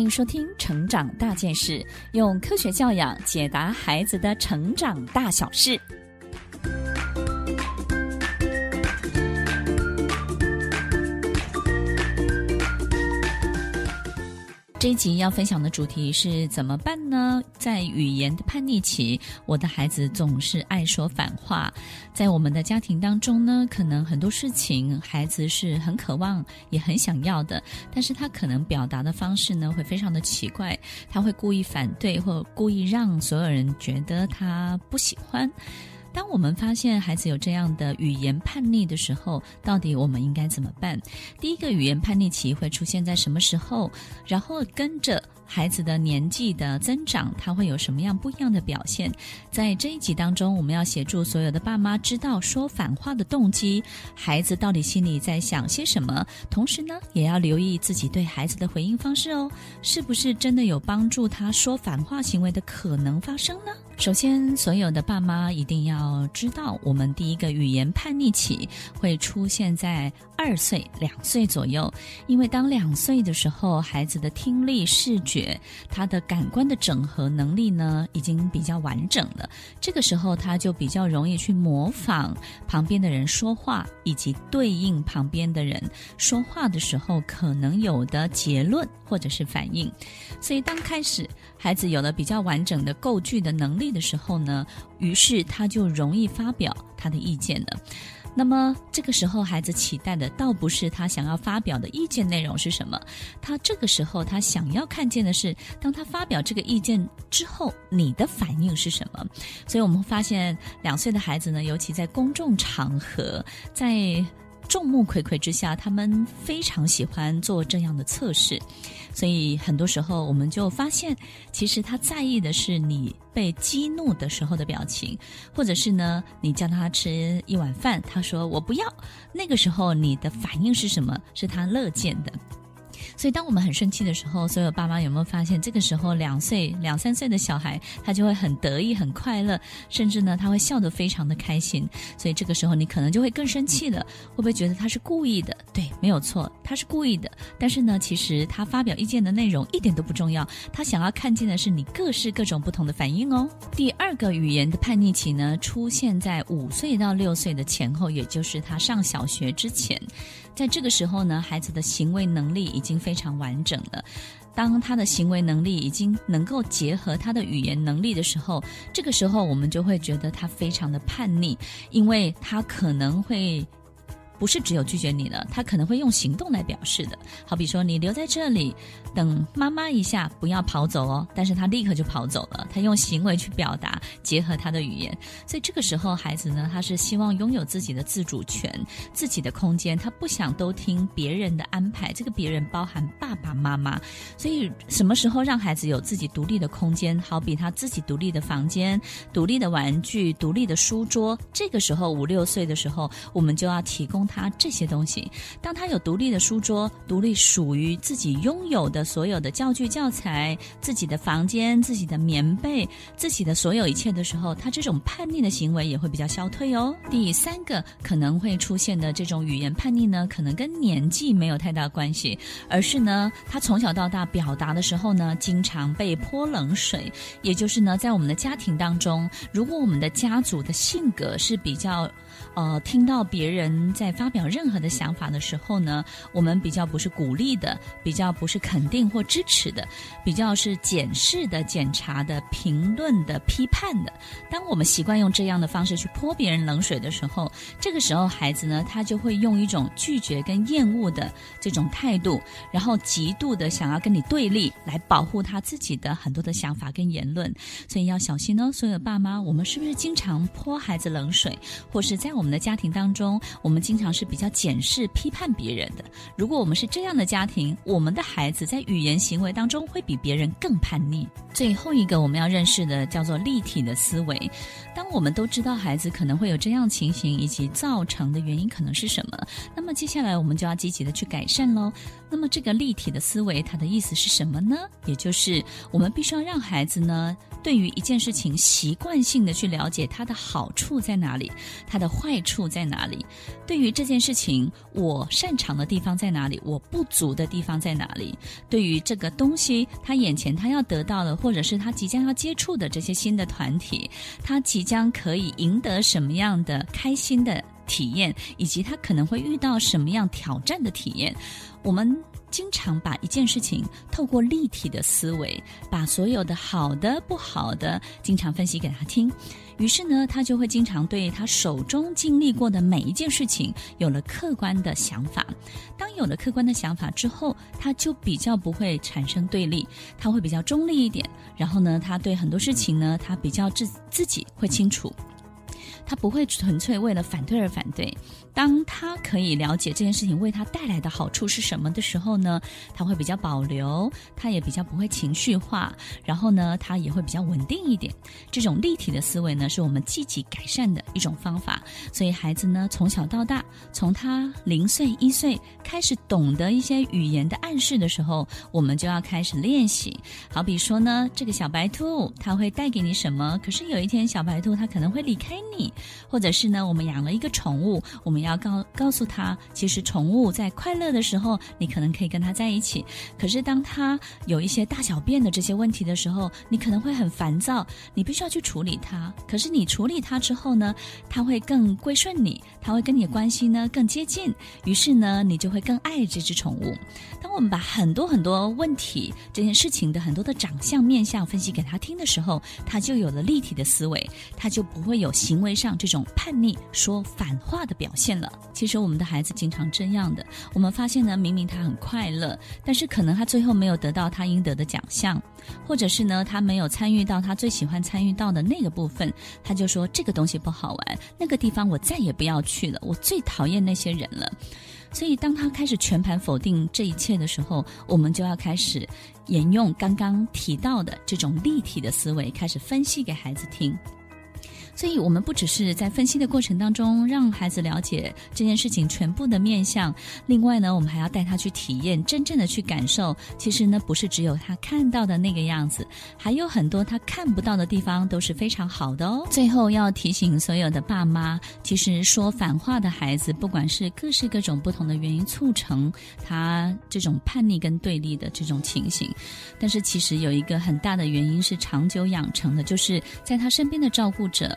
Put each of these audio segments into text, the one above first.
欢迎收听《成长大件事》，用科学教养解答孩子的成长大小事。这一集要分享的主题是怎么办呢？在语言的叛逆期，我的孩子总是爱说反话。在我们的家庭当中呢，可能很多事情孩子是很渴望也很想要的，但是他可能表达的方式呢会非常的奇怪，他会故意反对或故意让所有人觉得他不喜欢。当我们发现孩子有这样的语言叛逆的时候，到底我们应该怎么办？第一个语言叛逆期会出现在什么时候？然后跟着。孩子的年纪的增长，他会有什么样不一样的表现？在这一集当中，我们要协助所有的爸妈知道说反话的动机，孩子到底心里在想些什么。同时呢，也要留意自己对孩子的回应方式哦，是不是真的有帮助他说反话行为的可能发生呢？首先，所有的爸妈一定要知道，我们第一个语言叛逆期会出现在二岁、两岁左右，因为当两岁的时候，孩子的听力、视觉。他的感官的整合能力呢，已经比较完整了。这个时候，他就比较容易去模仿旁边的人说话，以及对应旁边的人说话的时候可能有的结论或者是反应。所以，当开始孩子有了比较完整的构句的能力的时候呢，于是他就容易发表他的意见了。那么这个时候，孩子期待的倒不是他想要发表的意见内容是什么，他这个时候他想要看见的是，当他发表这个意见之后，你的反应是什么。所以我们发现，两岁的孩子呢，尤其在公众场合，在众目睽睽之下，他们非常喜欢做这样的测试。所以很多时候，我们就发现，其实他在意的是你被激怒的时候的表情，或者是呢，你叫他吃一碗饭，他说我不要，那个时候你的反应是什么？是他乐见的。所以，当我们很生气的时候，所有爸妈有没有发现，这个时候两岁、两三岁的小孩，他就会很得意、很快乐，甚至呢，他会笑得非常的开心。所以，这个时候你可能就会更生气了，会不会觉得他是故意的？对，没有错，他是故意的。但是呢，其实他发表意见的内容一点都不重要，他想要看见的是你各式各种不同的反应哦。第二个语言的叛逆期呢，出现在五岁到六岁的前后，也就是他上小学之前。在这个时候呢，孩子的行为能力已经非常完整了。当他的行为能力已经能够结合他的语言能力的时候，这个时候我们就会觉得他非常的叛逆，因为他可能会。不是只有拒绝你了，他可能会用行动来表示的。好比说，你留在这里等妈妈一下，不要跑走哦。但是他立刻就跑走了，他用行为去表达，结合他的语言。所以这个时候，孩子呢，他是希望拥有自己的自主权、自己的空间，他不想都听别人的安排。这个别人包含爸爸妈妈。所以什么时候让孩子有自己独立的空间？好比他自己独立的房间、独立的玩具、独立的书桌。这个时候五六岁的时候，我们就要提供。他这些东西，当他有独立的书桌、独立属于自己拥有的所有的教具教材、自己的房间、自己的棉被、自己的所有一切的时候，他这种叛逆的行为也会比较消退哦。第三个可能会出现的这种语言叛逆呢，可能跟年纪没有太大关系，而是呢，他从小到大表达的时候呢，经常被泼冷水，也就是呢，在我们的家庭当中，如果我们的家族的性格是比较。呃，听到别人在发表任何的想法的时候呢，我们比较不是鼓励的，比较不是肯定或支持的，比较是检视的、检查的、评论的、批判的。当我们习惯用这样的方式去泼别人冷水的时候，这个时候孩子呢，他就会用一种拒绝跟厌恶的这种态度，然后极度的想要跟你对立，来保护他自己的很多的想法跟言论。所以要小心哦，所有的爸妈，我们是不是经常泼孩子冷水，或是在我们的家庭当中，我们经常是比较检视、批判别人的。如果我们是这样的家庭，我们的孩子在语言行为当中会比别人更叛逆。最后一个我们要认识的叫做立体的思维。当我们都知道孩子可能会有这样情形以及造成的原因可能是什么，那么接下来我们就要积极的去改善喽。那么这个立体的思维，它的意思是什么呢？也就是我们必须要让孩子呢，对于一件事情习惯性的去了解它的好处在哪里，它的坏处在哪里？对于这件事情，我擅长的地方在哪里？我不足的地方在哪里？对于这个东西，他眼前他要得到的，或者是他即将要接触的这些新的团体，他即将可以赢得什么样的开心的体验，以及他可能会遇到什么样挑战的体验，我们。经常把一件事情透过立体的思维，把所有的好的、不好的，经常分析给他听。于是呢，他就会经常对他手中经历过的每一件事情有了客观的想法。当有了客观的想法之后，他就比较不会产生对立，他会比较中立一点。然后呢，他对很多事情呢，他比较自自己会清楚。他不会纯粹为了反对而反对。当他可以了解这件事情为他带来的好处是什么的时候呢，他会比较保留，他也比较不会情绪化，然后呢，他也会比较稳定一点。这种立体的思维呢，是我们积极改善的一种方法。所以孩子呢，从小到大，从他零岁一岁开始懂得一些语言的暗示的时候，我们就要开始练习。好比说呢，这个小白兔它会带给你什么？可是有一天小白兔它可能会离开你，或者是呢，我们养了一个宠物，我们。要告告诉他，其实宠物在快乐的时候，你可能可以跟他在一起。可是当他有一些大小便的这些问题的时候，你可能会很烦躁，你必须要去处理它。可是你处理它之后呢，它会更归顺你，它会跟你的关系呢更接近。于是呢，你就会更爱这只宠物。当我们把很多很多问题这件事情的很多的长相面相分析给他听的时候，他就有了立体的思维，他就不会有行为上这种叛逆、说反话的表现。了，其实我们的孩子经常这样的。我们发现呢，明明他很快乐，但是可能他最后没有得到他应得的奖项，或者是呢，他没有参与到他最喜欢参与到的那个部分，他就说这个东西不好玩，那个地方我再也不要去了，我最讨厌那些人了。所以，当他开始全盘否定这一切的时候，我们就要开始沿用刚刚提到的这种立体的思维，开始分析给孩子听。所以，我们不只是在分析的过程当中让孩子了解这件事情全部的面向，另外呢，我们还要带他去体验，真正的去感受。其实呢，不是只有他看到的那个样子，还有很多他看不到的地方都是非常好的哦。最后要提醒所有的爸妈，其实说反话的孩子，不管是各式各种不同的原因促成他这种叛逆跟对立的这种情形，但是其实有一个很大的原因是长久养成的，就是在他身边的照顾者。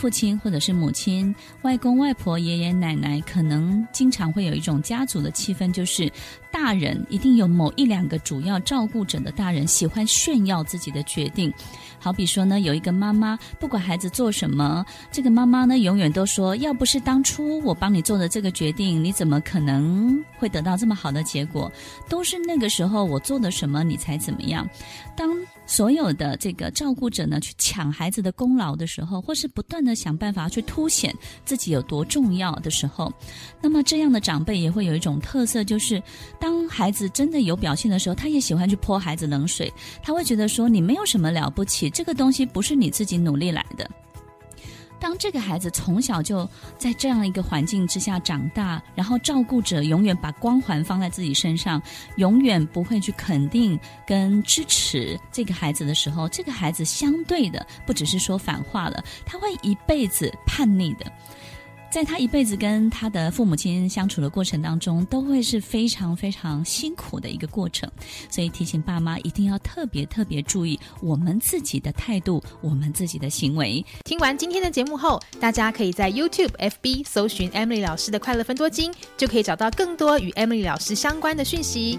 父亲或者是母亲、外公外婆、爷爷奶奶，可能经常会有一种家族的气氛，就是大人一定有某一两个主要照顾者的大人喜欢炫耀自己的决定。好比说呢，有一个妈妈，不管孩子做什么，这个妈妈呢永远都说：“要不是当初我帮你做的这个决定，你怎么可能会得到这么好的结果？都是那个时候我做的什么，你才怎么样。”当所有的这个照顾者呢，去抢孩子的功劳的时候，或是不断的想办法去凸显自己有多重要的时候，那么这样的长辈也会有一种特色，就是当孩子真的有表现的时候，他也喜欢去泼孩子冷水，他会觉得说，你没有什么了不起，这个东西不是你自己努力来的。当这个孩子从小就在这样一个环境之下长大，然后照顾者永远把光环放在自己身上，永远不会去肯定跟支持这个孩子的时候，这个孩子相对的不只是说反话了，他会一辈子叛逆的。在他一辈子跟他的父母亲相处的过程当中，都会是非常非常辛苦的一个过程，所以提醒爸妈一定要特别特别注意我们自己的态度，我们自己的行为。听完今天的节目后，大家可以在 YouTube、FB 搜寻 Emily 老师的快乐分多金，就可以找到更多与 Emily 老师相关的讯息。